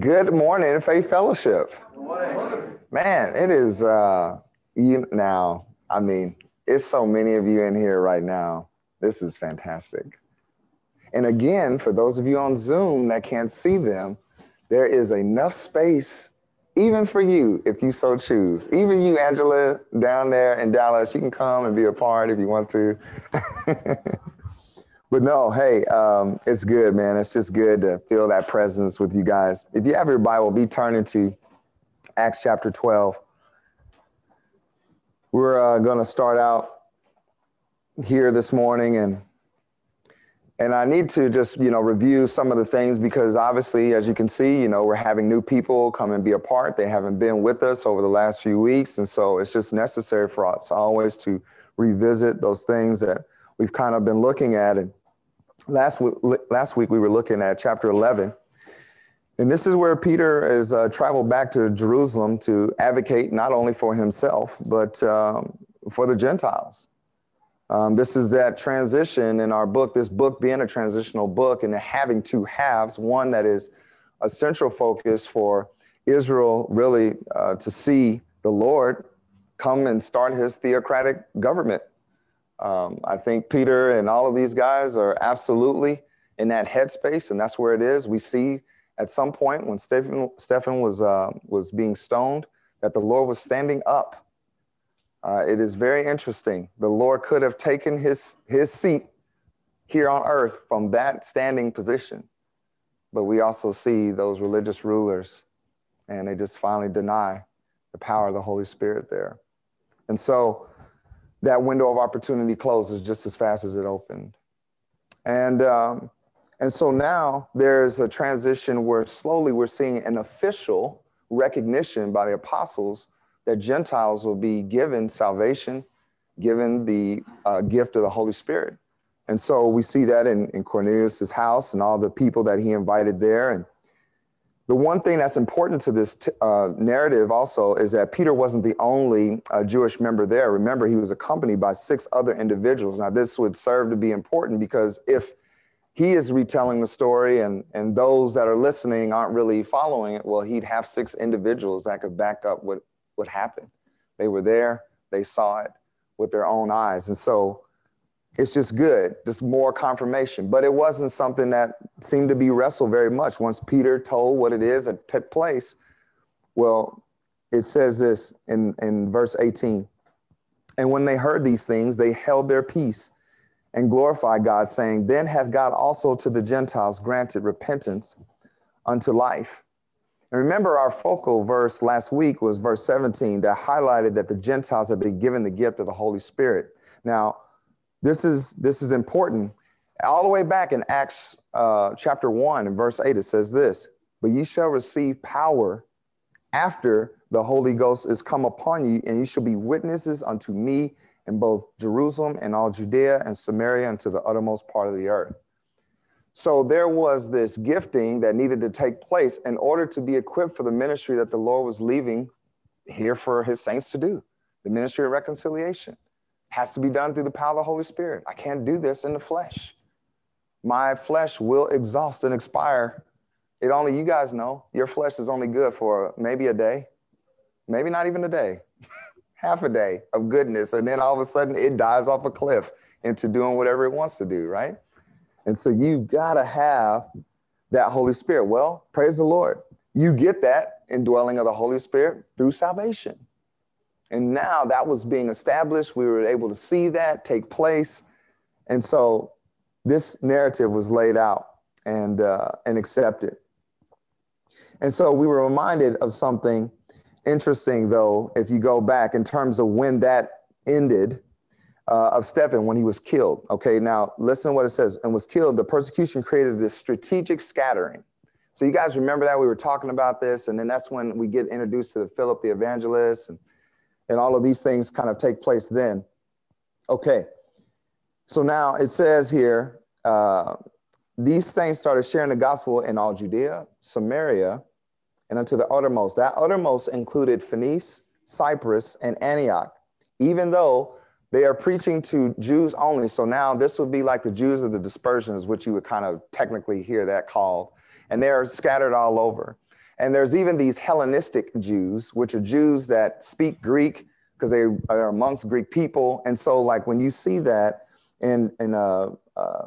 Good morning, Faith Fellowship. Man, it is uh you now. I mean, it's so many of you in here right now. This is fantastic. And again, for those of you on Zoom that can't see them, there is enough space even for you if you so choose. Even you, Angela, down there in Dallas, you can come and be a part if you want to. But no, hey, um, it's good, man. It's just good to feel that presence with you guys. If you have your Bible, be turning to Acts chapter 12. We're uh, going to start out here this morning and and I need to just, you know, review some of the things because obviously, as you can see, you know, we're having new people come and be a part. They haven't been with us over the last few weeks. And so it's just necessary for us always to revisit those things that we've kind of been looking at. And last week, last week we were looking at chapter 11. And this is where Peter has uh, traveled back to Jerusalem to advocate not only for himself, but um, for the Gentiles. Um, this is that transition in our book, this book being a transitional book and having two halves one that is a central focus for Israel really uh, to see the Lord come and start his theocratic government um, I think Peter and all of these guys are absolutely in that headspace, and that's where it is. We see at some point when Stephen, Stephen was, uh, was being stoned that the Lord was standing up. Uh, it is very interesting. The Lord could have taken his, his seat here on earth from that standing position. But we also see those religious rulers, and they just finally deny the power of the Holy Spirit there. And so, that window of opportunity closes just as fast as it opened. And, um, and so now there's a transition where slowly we're seeing an official recognition by the apostles that Gentiles will be given salvation, given the uh, gift of the Holy Spirit. And so we see that in, in Cornelius' house and all the people that he invited there. And the one thing that's important to this t- uh, narrative also is that Peter wasn't the only uh, Jewish member there. Remember, he was accompanied by six other individuals. Now, this would serve to be important because if he is retelling the story and, and those that are listening aren't really following it, well, he'd have six individuals that could back up what, what happened. They were there, they saw it with their own eyes. And so it's just good, just more confirmation. But it wasn't something that seemed to be wrestled very much. Once Peter told what it is that took place, well, it says this in, in verse 18. And when they heard these things, they held their peace and glorified God, saying, Then hath God also to the Gentiles granted repentance unto life. And remember, our focal verse last week was verse 17 that highlighted that the Gentiles have been given the gift of the Holy Spirit. Now, this is this is important. All the way back in Acts uh, chapter one and verse eight, it says this: "But ye shall receive power after the Holy Ghost is come upon you, and you shall be witnesses unto me in both Jerusalem and all Judea and Samaria and to the uttermost part of the earth." So there was this gifting that needed to take place in order to be equipped for the ministry that the Lord was leaving here for his saints to do, the ministry of reconciliation has to be done through the power of the Holy Spirit. I can't do this in the flesh. My flesh will exhaust and expire. It only, you guys know, your flesh is only good for maybe a day, maybe not even a day, half a day of goodness. And then all of a sudden it dies off a cliff into doing whatever it wants to do, right? And so you gotta have that Holy Spirit. Well, praise the Lord. You get that indwelling of the Holy Spirit through salvation. And now that was being established. We were able to see that take place. And so this narrative was laid out and, uh, and accepted. And so we were reminded of something interesting, though, if you go back in terms of when that ended uh, of Stephen when he was killed. Okay, now listen to what it says and was killed. The persecution created this strategic scattering. So you guys remember that we were talking about this, and then that's when we get introduced to the Philip the evangelist and and all of these things kind of take place then. Okay, so now it says here, uh, these things started sharing the gospel in all Judea, Samaria, and unto the uttermost. That uttermost included Phoenice, Cyprus, and Antioch, even though they are preaching to Jews only. So now this would be like the Jews of the dispersions, which you would kind of technically hear that called. And they are scattered all over. And there's even these Hellenistic Jews, which are Jews that speak Greek because they are amongst Greek people. And so, like when you see that in in uh, uh,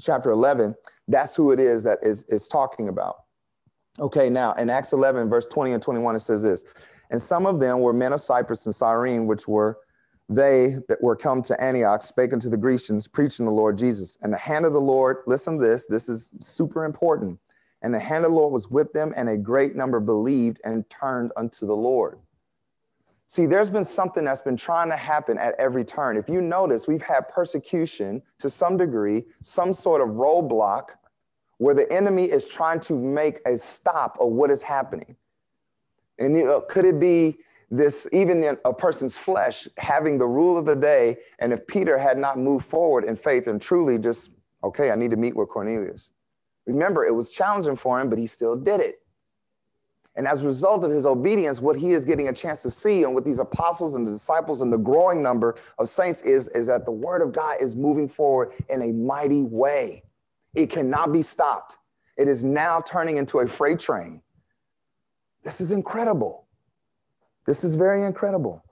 chapter 11, that's who it is that is is talking about. Okay, now in Acts 11, verse 20 and 21, it says this, and some of them were men of Cyprus and Cyrene, which were they that were come to Antioch spake unto the Grecians, preaching the Lord Jesus. And the hand of the Lord, listen to this, this is super important. And the hand of the Lord was with them, and a great number believed and turned unto the Lord. See, there's been something that's been trying to happen at every turn. If you notice, we've had persecution to some degree, some sort of roadblock where the enemy is trying to make a stop of what is happening. And you know, could it be this, even a person's flesh, having the rule of the day? And if Peter had not moved forward in faith and truly just, okay, I need to meet with Cornelius. Remember, it was challenging for him, but he still did it. And as a result of his obedience, what he is getting a chance to see, and what these apostles and the disciples and the growing number of saints, is, is that the word of God is moving forward in a mighty way. It cannot be stopped. It is now turning into a freight train. This is incredible. This is very incredible.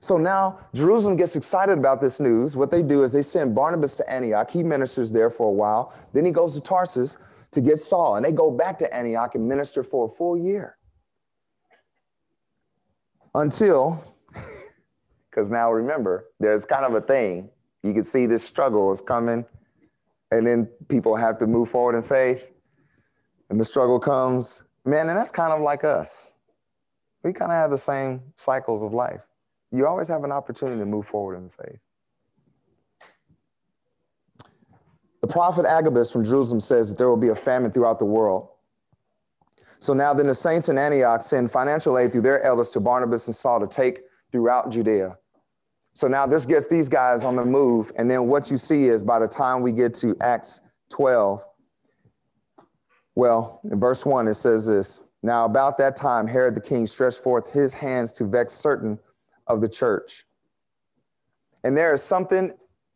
So now Jerusalem gets excited about this news. What they do is they send Barnabas to Antioch. He ministers there for a while. Then he goes to Tarsus to get Saul, and they go back to Antioch and minister for a full year. Until, because now remember, there's kind of a thing. You can see this struggle is coming, and then people have to move forward in faith, and the struggle comes. Man, and that's kind of like us. We kind of have the same cycles of life you always have an opportunity to move forward in faith. The prophet Agabus from Jerusalem says that there will be a famine throughout the world. So now then the saints in Antioch send financial aid through their elders to Barnabas and Saul to take throughout Judea. So now this gets these guys on the move. And then what you see is by the time we get to Acts 12, well, in verse 1, it says this Now about that time, Herod the king stretched forth his hands to vex certain of the church. And there is something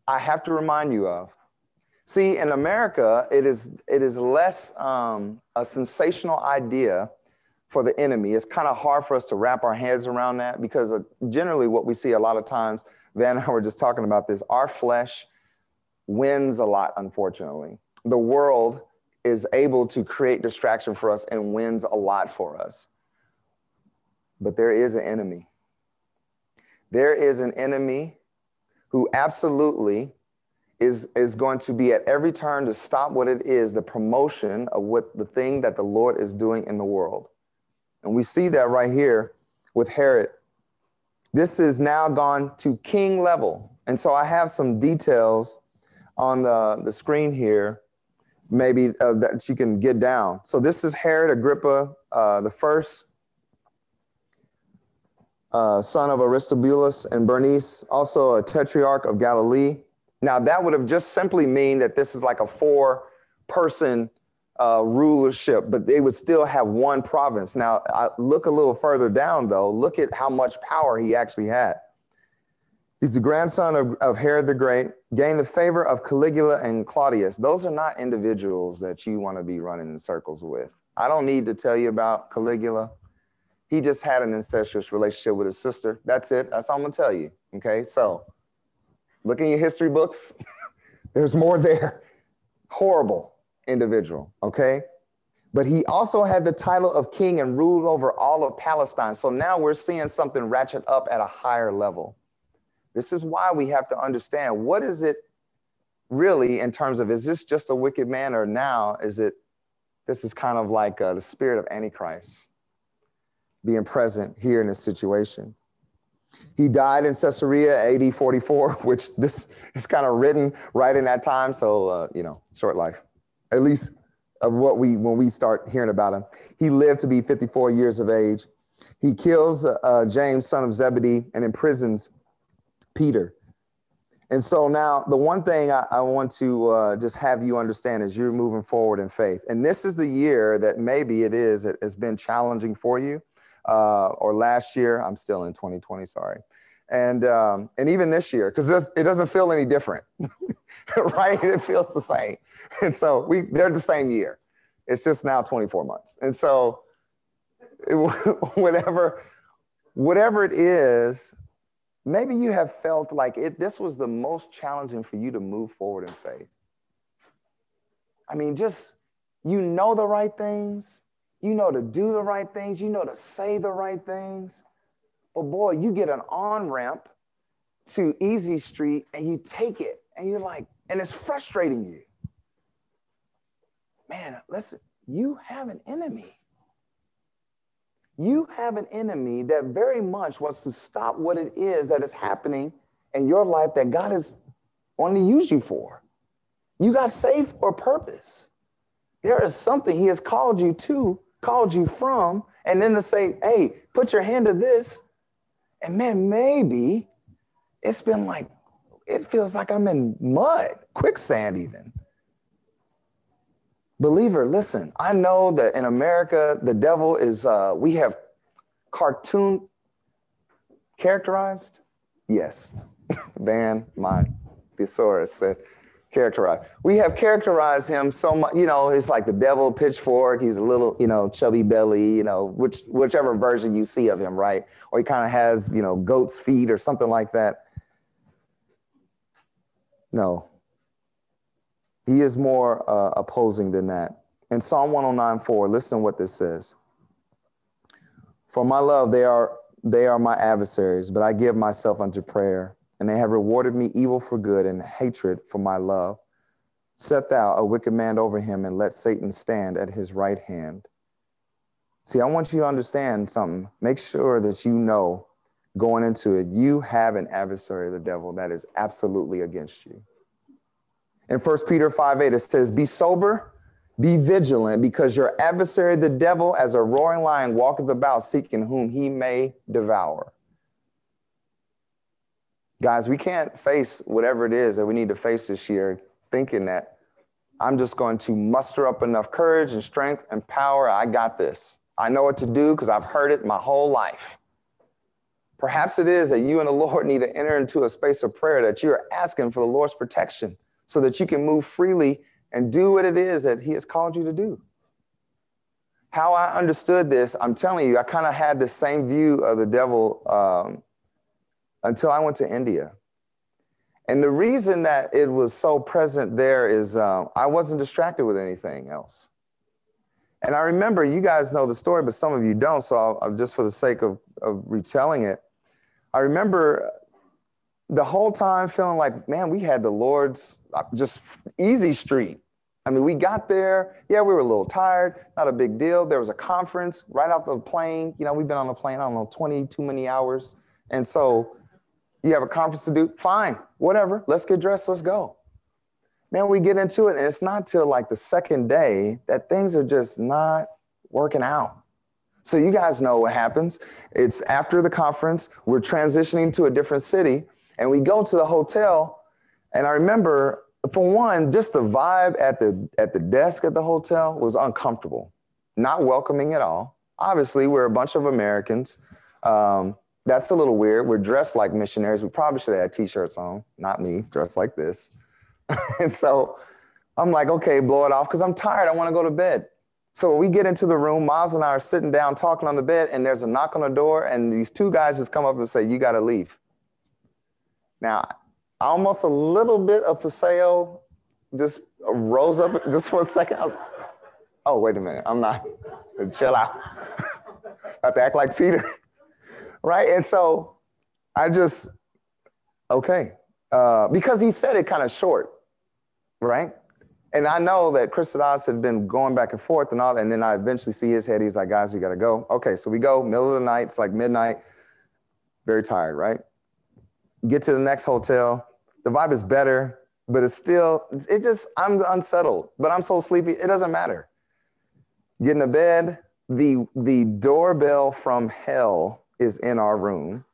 I have to remind you of. See, in America, it is, it is less um, a sensational idea for the enemy. It's kind of hard for us to wrap our heads around that because generally, what we see a lot of times, Van and I were just talking about this, our flesh wins a lot, unfortunately. The world is able to create distraction for us and wins a lot for us. But there is an enemy. There is an enemy who absolutely is, is going to be at every turn to stop what it is, the promotion of what the thing that the Lord is doing in the world. And we see that right here with Herod. This is now gone to king level. And so I have some details on the, the screen here, maybe uh, that you can get down. So this is Herod Agrippa uh, the first uh, son of Aristobulus and Bernice, also a tetrarch of Galilee. Now, that would have just simply mean that this is like a four person uh, rulership, but they would still have one province. Now, I look a little further down, though. Look at how much power he actually had. He's the grandson of, of Herod the Great, gained the favor of Caligula and Claudius. Those are not individuals that you want to be running in circles with. I don't need to tell you about Caligula. He just had an incestuous relationship with his sister. That's it. That's all I'm gonna tell you. Okay, so look in your history books. There's more there. Horrible individual. Okay. But he also had the title of king and ruled over all of Palestine. So now we're seeing something ratchet up at a higher level. This is why we have to understand what is it really in terms of is this just a wicked man or now is it this is kind of like uh, the spirit of Antichrist being present here in this situation. He died in Caesarea AD 44, which this is kind of written right in that time. So, uh, you know, short life, at least of what we, when we start hearing about him. He lived to be 54 years of age. He kills uh, James, son of Zebedee, and imprisons Peter. And so now, the one thing I, I want to uh, just have you understand is you're moving forward in faith. And this is the year that maybe it is, it has been challenging for you uh, or last year. I'm still in 2020, sorry. And, um, and even this year, because it doesn't feel any different, right? It feels the same. And so we, they're the same year. It's just now 24 months. And so whatever, whatever it is, maybe you have felt like it, this was the most challenging for you to move forward in faith. I mean, just you know the right things, you know to do the right things, you know to say the right things. But boy, you get an on ramp to Easy Street and you take it and you're like, and it's frustrating you. Man, listen, you have an enemy. You have an enemy that very much wants to stop what it is that is happening in your life that God is wanting to use you for. You got saved for a purpose. There is something He has called you to, called you from, and then to say, hey, put your hand to this. And man, maybe it's been like, it feels like I'm in mud, quicksand, even. Believer, listen, I know that in America, the devil is, uh, we have cartoon characterized. Yes, Van, my thesaurus said characterized. We have characterized him so much, you know, it's like the devil pitchfork. He's a little, you know, chubby belly, you know, which whichever version you see of him, right? Or he kind of has, you know, goat's feet or something like that. No, he is more uh, opposing than that. In Psalm 109 4, listen what this says. For my love, they are they are my adversaries, but I give myself unto prayer, and they have rewarded me evil for good and hatred for my love. Set thou a wicked man over him, and let Satan stand at his right hand. See, I want you to understand something. Make sure that you know going into it, you have an adversary, the devil, that is absolutely against you. In 1 Peter 5 8, it says, Be sober, be vigilant, because your adversary, the devil, as a roaring lion, walketh about seeking whom he may devour. Guys, we can't face whatever it is that we need to face this year thinking that I'm just going to muster up enough courage and strength and power. I got this. I know what to do because I've heard it my whole life. Perhaps it is that you and the Lord need to enter into a space of prayer that you're asking for the Lord's protection so that you can move freely and do what it is that He has called you to do. How I understood this, I'm telling you, I kind of had the same view of the devil um, until I went to India. And the reason that it was so present there is uh, I wasn't distracted with anything else. And I remember, you guys know the story, but some of you don't. So I'll, I'll, just for the sake of, of retelling it, I remember the whole time feeling like, man, we had the Lord's uh, just easy street. I mean, we got there. Yeah, we were a little tired. Not a big deal. There was a conference right off the plane. You know, we've been on the plane, I don't know, 20, too many hours. And so you have a conference to do. Fine, whatever. Let's get dressed. Let's go. Man, we get into it. And it's not till like the second day that things are just not working out. So you guys know what happens. It's after the conference. We're transitioning to a different city. And we go to the hotel, and I remember, for one, just the vibe at the at the desk at the hotel was uncomfortable, not welcoming at all. Obviously, we're a bunch of Americans. Um, that's a little weird. We're dressed like missionaries. We probably should have had t-shirts on. Not me, dressed like this. and so I'm like, okay, blow it off because I'm tired. I want to go to bed. So we get into the room. Miles and I are sitting down talking on the bed, and there's a knock on the door, and these two guys just come up and say, "You got to leave." Now, almost a little bit of Paseo just rose up just for a second. Was, oh, wait a minute. I'm not. Chill out. have to act like Peter. Right? And so I just, okay. Uh, because he said it kind of short, right? And I know that Chris Adas had been going back and forth and all that. And then I eventually see his head. He's like, guys, we got to go. Okay, so we go, middle of the night. It's like midnight. Very tired, right? get to the next hotel. The vibe is better, but it's still, it just, I'm unsettled, but I'm so sleepy, it doesn't matter. Get in bed, the, the doorbell from hell is in our room.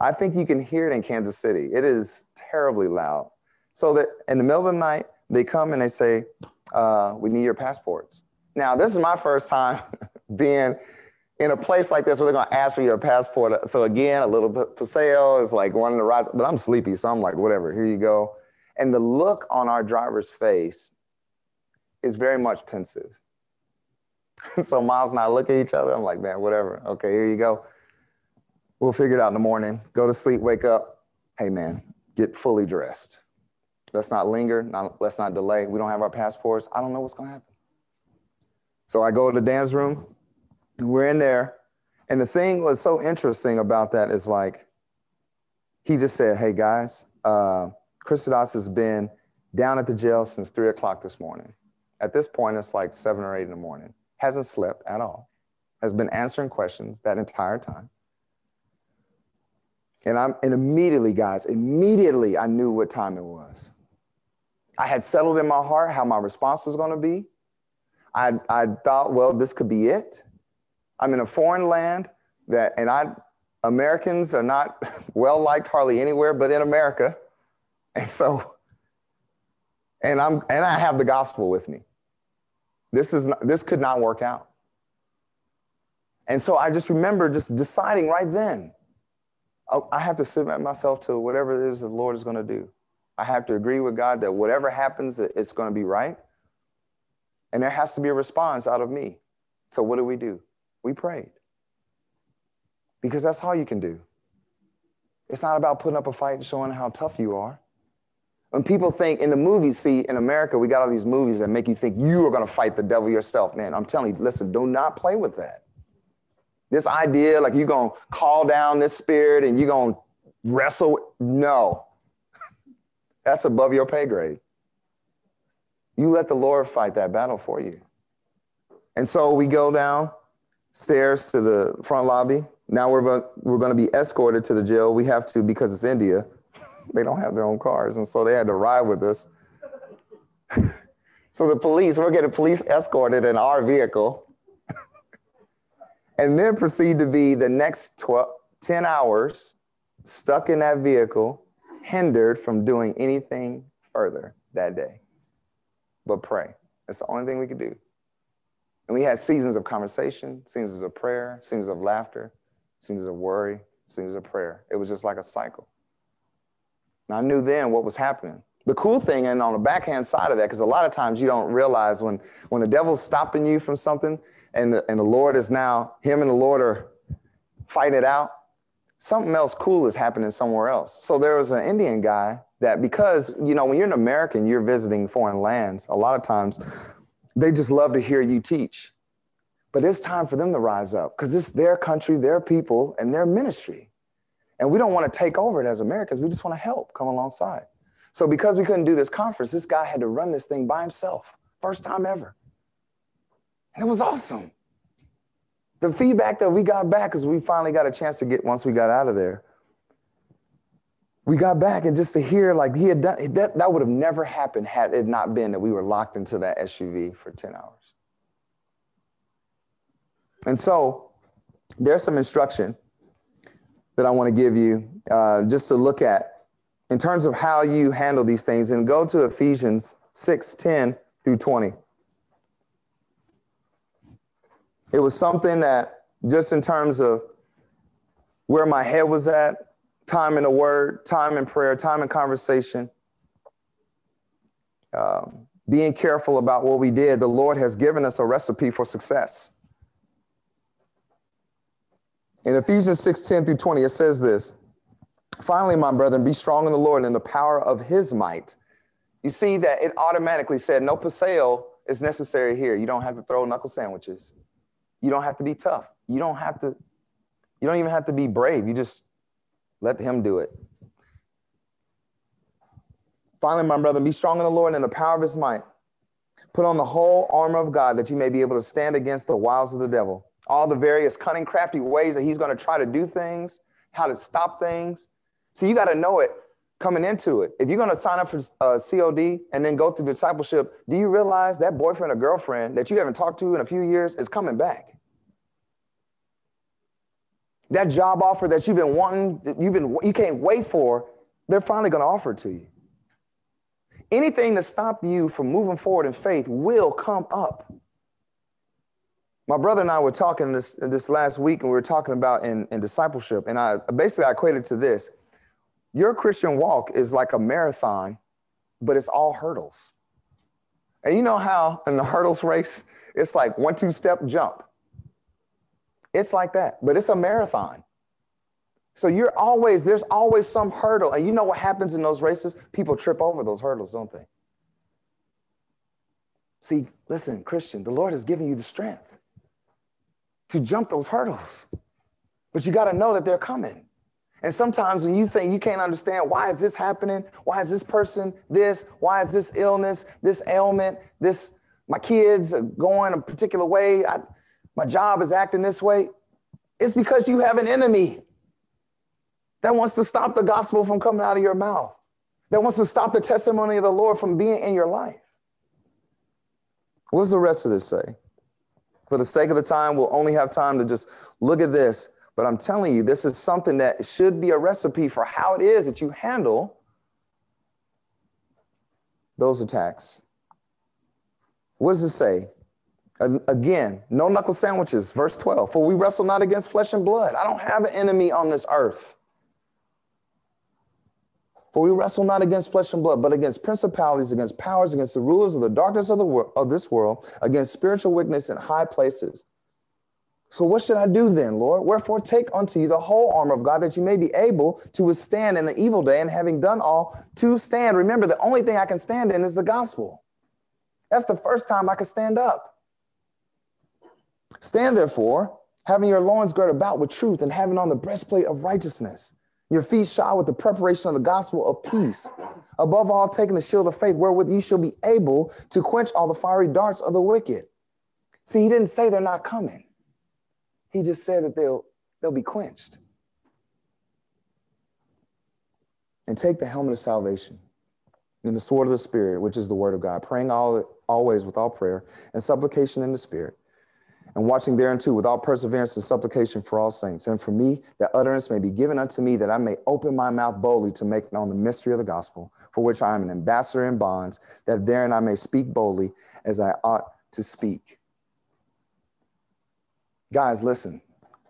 I think you can hear it in Kansas City. It is terribly loud. So that in the middle of the night, they come and they say, uh, we need your passports. Now, this is my first time being in a place like this where they're to ask for your passport. So again, a little bit paseo is like wanting to rise, but I'm sleepy, so I'm like, whatever, here you go. And the look on our driver's face is very much pensive. so Miles and I look at each other. I'm like, man, whatever. Okay, here you go. We'll figure it out in the morning. Go to sleep, wake up. Hey, man, get fully dressed. Let's not linger. Not, let's not delay. We don't have our passports. I don't know what's going to happen. So I go to the Dan's room. We're in there. And the thing was so interesting about that is like, he just said, hey, guys, uh, Christos has been down at the jail since three o'clock this morning. At this point, it's like seven or eight in the morning. Hasn't slept at all. Has been answering questions that entire time. And I'm and immediately, guys, immediately I knew what time it was. I had settled in my heart how my response was going to be. I, I thought, well, this could be it. I'm in a foreign land that, and I, Americans are not well liked hardly anywhere but in America. And so, and I'm, and I have the gospel with me. This is, not, this could not work out. And so I just remember just deciding right then, I have to submit myself to whatever it is the Lord is going to do. I have to agree with God that whatever happens, it's going to be right. And there has to be a response out of me. So what do we do? We prayed. Because that's all you can do. It's not about putting up a fight and showing how tough you are. When people think in the movies, see, in America, we got all these movies that make you think you are going to fight the devil yourself. Man, I'm telling you, listen, do not play with that. This idea, like you're going to call down this spirit and you're going to wrestle, no. That's above your pay grade. You let the Lord fight that battle for you. And so we go downstairs to the front lobby. Now we're, we're going to be escorted to the jail. We have to because it's India. they don't have their own cars. And so they had to ride with us. so the police, we're getting police escorted in our vehicle. And then proceed to be the next 12, 10 hours stuck in that vehicle, hindered from doing anything further that day but pray. That's the only thing we could do. And we had seasons of conversation, seasons of prayer, seasons of laughter, seasons of worry, seasons of prayer. It was just like a cycle. And I knew then what was happening. The cool thing, and on the backhand side of that, because a lot of times you don't realize when, when the devil's stopping you from something and the, and the Lord is now, him and the Lord are fighting it out, something else cool is happening somewhere else. So there was an Indian guy that because, you know, when you're an American, you're visiting foreign lands, a lot of times they just love to hear you teach. But it's time for them to rise up because it's their country, their people, and their ministry. And we don't want to take over it as Americans. We just want to help come alongside. So because we couldn't do this conference, this guy had to run this thing by himself. First time ever. And it was awesome. The feedback that we got back is we finally got a chance to get once we got out of there we got back and just to hear like he had done that, that would have never happened had it not been that we were locked into that SUV for 10 hours. And so there's some instruction that I want to give you uh, just to look at in terms of how you handle these things and go to Ephesians 6 10 through 20. It was something that just in terms of where my head was at, time in the word, time in prayer, time in conversation, um, being careful about what we did, the Lord has given us a recipe for success. In Ephesians 6 10 through 20, it says this Finally, my brethren, be strong in the Lord and in the power of his might. You see that it automatically said no paseo is necessary here. You don't have to throw knuckle sandwiches. You don't have to be tough. You don't have to, you don't even have to be brave. You just let him do it. Finally, my brother, be strong in the Lord and in the power of his might. Put on the whole armor of God that you may be able to stand against the wiles of the devil. All the various cunning, crafty ways that he's going to try to do things, how to stop things. So you got to know it coming into it. If you're going to sign up for uh, COD and then go through discipleship, do you realize that boyfriend or girlfriend that you haven't talked to in a few years is coming back? that job offer that you've been wanting, you've been you can't wait for, they're finally going to offer it to you. Anything to stop you from moving forward in faith will come up. My brother and I were talking this this last week, and we were talking about in, in discipleship, and I basically I equated to this: your Christian walk is like a marathon, but it's all hurdles. And you know how in the hurdles race, it's like one, two step jump. It's like that, but it's a marathon. So you're always, there's always some hurdle. And you know what happens in those races? People trip over those hurdles, don't they? See, listen, Christian, the Lord has given you the strength to jump those hurdles. But you got to know that they're coming. And sometimes when you think you can't understand why is this happening? Why is this person this? Why is this illness, this ailment, this my kids are going a particular way, I, my job is acting this way? It's because you have an enemy that wants to stop the gospel from coming out of your mouth. That wants to stop the testimony of the Lord from being in your life. What's the rest of this say? For the sake of the time, we'll only have time to just look at this. But I'm telling you, this is something that should be a recipe for how it is that you handle those attacks. What does it say? Again, no knuckle sandwiches, verse 12. For we wrestle not against flesh and blood. I don't have an enemy on this earth. For we wrestle not against flesh and blood, but against principalities, against powers, against the rulers of the darkness of, the wor- of this world, against spiritual wickedness in high places. So what should I do then, Lord? Wherefore take unto you the whole armor of God that you may be able to withstand in the evil day, and having done all, to stand. Remember, the only thing I can stand in is the gospel. That's the first time I can stand up. Stand therefore, having your loins girded about with truth, and having on the breastplate of righteousness your feet shod with the preparation of the gospel of peace. Above all, taking the shield of faith, wherewith you shall be able to quench all the fiery darts of the wicked. See, he didn't say they're not coming. He just said that they'll, they'll be quenched. And take the helmet of salvation and the sword of the Spirit, which is the word of God, praying all, always with all prayer and supplication in the Spirit and watching thereunto with all perseverance and supplication for all saints. And for me, that utterance may be given unto me, that I may open my mouth boldly to make known the mystery of the gospel, for which I am an ambassador in bonds, that therein I may speak boldly as I ought to speak. Guys, listen,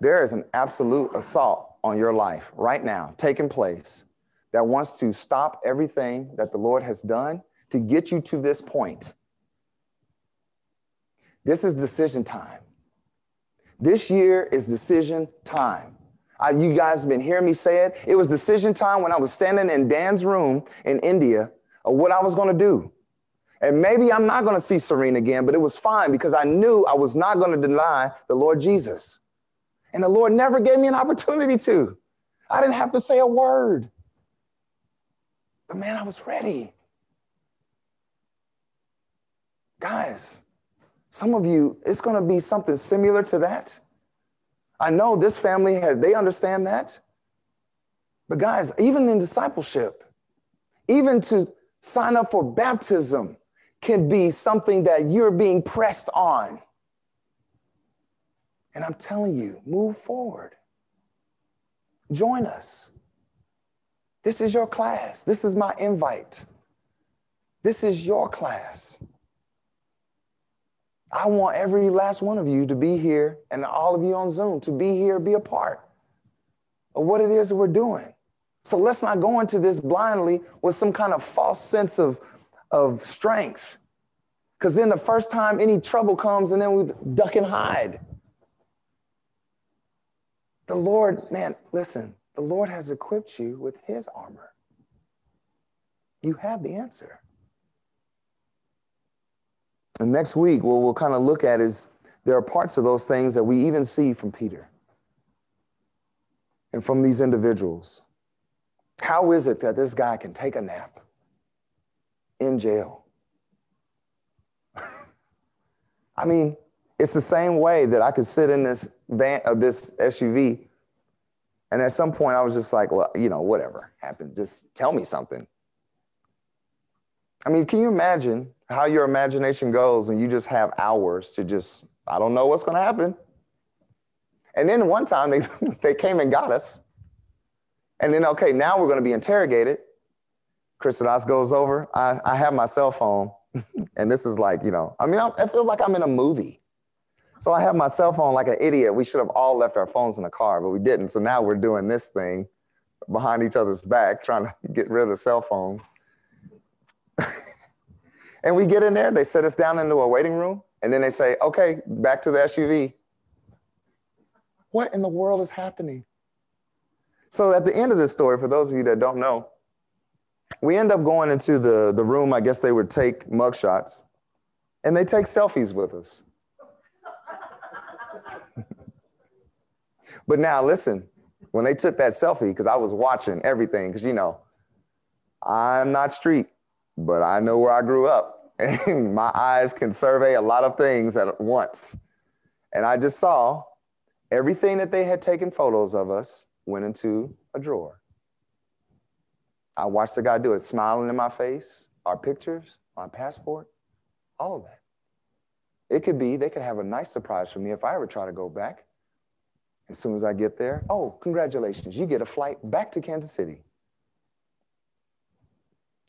there is an absolute assault on your life right now taking place that wants to stop everything that the Lord has done to get you to this point. This is decision time. This year is decision time. Uh, you guys have been hearing me say it. It was decision time when I was standing in Dan's room in India of what I was going to do. And maybe I'm not going to see Serene again, but it was fine because I knew I was not going to deny the Lord Jesus. And the Lord never gave me an opportunity to. I didn't have to say a word. But man, I was ready. Guys, some of you, it's going to be something similar to that. I know this family has, they understand that. But guys, even in discipleship, even to sign up for baptism can be something that you're being pressed on. And I'm telling you, move forward. Join us. This is your class. This is my invite. This is your class. I want every last one of you to be here and all of you on Zoom to be here, be a part of what it is that we're doing. So let's not go into this blindly with some kind of false sense of, of strength. Because then the first time any trouble comes and then we duck and hide. The Lord, man, listen, the Lord has equipped you with his armor. You have the answer. And next week, what we'll kind of look at is there are parts of those things that we even see from Peter and from these individuals. How is it that this guy can take a nap in jail? I mean, it's the same way that I could sit in this van of uh, this SUV, and at some point I was just like, well, you know, whatever happened, just tell me something. I mean, can you imagine how your imagination goes and you just have hours to just, I don't know what's going to happen. And then one time they, they came and got us. And then, okay, now we're going to be interrogated. Christodos goes over. I, I have my cell phone. and this is like, you know, I mean, I, I feel like I'm in a movie. So I have my cell phone like an idiot. We should have all left our phones in the car, but we didn't. So now we're doing this thing behind each other's back, trying to get rid of the cell phones. And we get in there, they set us down into a waiting room. And then they say, okay, back to the SUV. What in the world is happening? So at the end of this story, for those of you that don't know, we end up going into the, the room. I guess they would take mugshots and they take selfies with us. but now listen, when they took that selfie, because I was watching everything, because you know, I'm not street, but I know where I grew up. And my eyes can survey a lot of things at once. And I just saw everything that they had taken photos of us went into a drawer. I watched the guy do it, smiling in my face, our pictures, my passport, all of that. It could be, they could have a nice surprise for me if I ever try to go back. As soon as I get there, oh, congratulations, you get a flight back to Kansas City.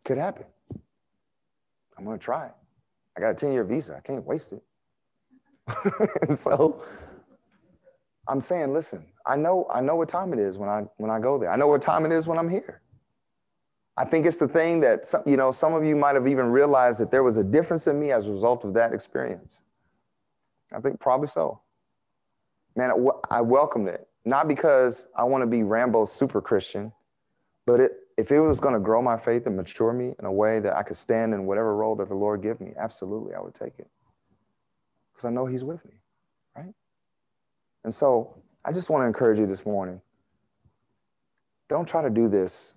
Could happen. I'm gonna try I got a 10 year visa, I can't waste it. so I'm saying, listen, I know, I know what time it is when I when I go there. I know what time it is when I'm here. I think it's the thing that some, you know, some of you might have even realized that there was a difference in me as a result of that experience. I think probably so. Man, I welcomed it, not because I want to be Rambo's super Christian, but it, if it was going to grow my faith and mature me in a way that I could stand in whatever role that the Lord give me, absolutely, I would take it. Because I know He's with me, right? And so I just want to encourage you this morning. Don't try to do this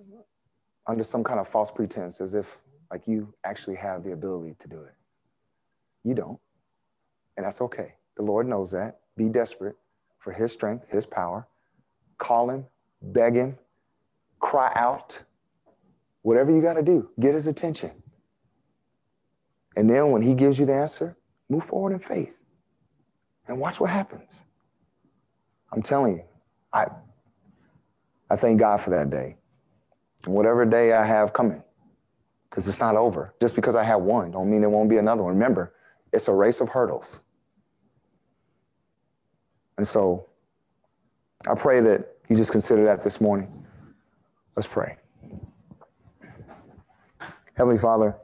under some kind of false pretense as if like you actually have the ability to do it. You don't. And that's okay. The Lord knows that. Be desperate for his strength, his power. Call him, beg him, cry out. Whatever you got to do, get his attention. And then when he gives you the answer, move forward in faith and watch what happens. I'm telling you, I I thank God for that day whatever day I have coming, because it's not over. Just because I have one, don't mean there won't be another one. Remember, it's a race of hurdles. And so I pray that you just consider that this morning. Let's pray. Heavenly Father,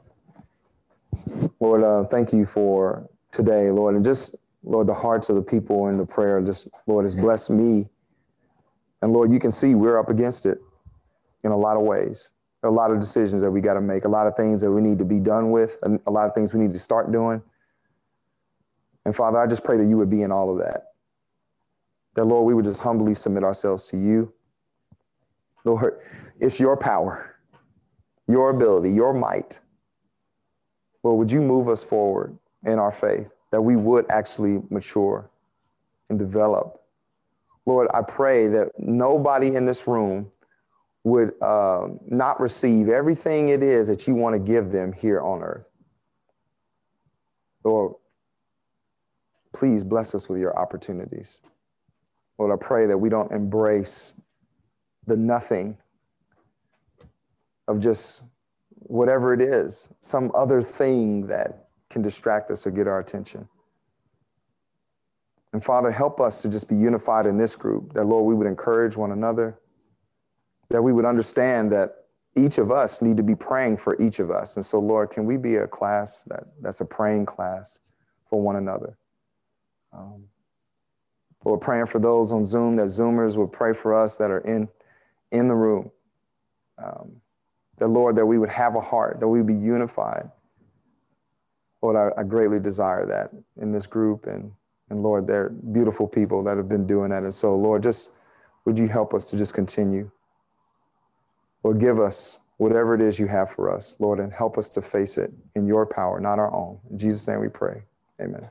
Lord, uh, thank you for today, Lord, and just, Lord, the hearts of the people in the prayer, just, Lord, has blessed me. And Lord, you can see we're up against it in a lot of ways. A lot of decisions that we got to make, a lot of things that we need to be done with, a lot of things we need to start doing. And Father, I just pray that you would be in all of that. That, Lord, we would just humbly submit ourselves to you. Lord, it's your power, your ability, your might. Lord, would you move us forward in our faith that we would actually mature and develop? Lord, I pray that nobody in this room would uh, not receive everything it is that you want to give them here on earth. Lord, please bless us with your opportunities. Lord, I pray that we don't embrace the nothing of just whatever it is, some other thing that can distract us or get our attention. And Father, help us to just be unified in this group, that Lord, we would encourage one another that we would understand that each of us need to be praying for each of us. And so, Lord, can we be a class that, that's a praying class for one another? Um, Lord, praying for those on Zoom, that Zoomers would pray for us that are in, in the room. Um, that, Lord, that we would have a heart, that we would be unified. Lord, I, I greatly desire that in this group. And, and Lord, they're beautiful people that have been doing that. And so, Lord, just would you help us to just continue? Lord, give us whatever it is you have for us, Lord, and help us to face it in your power, not our own. In Jesus' name we pray. Amen.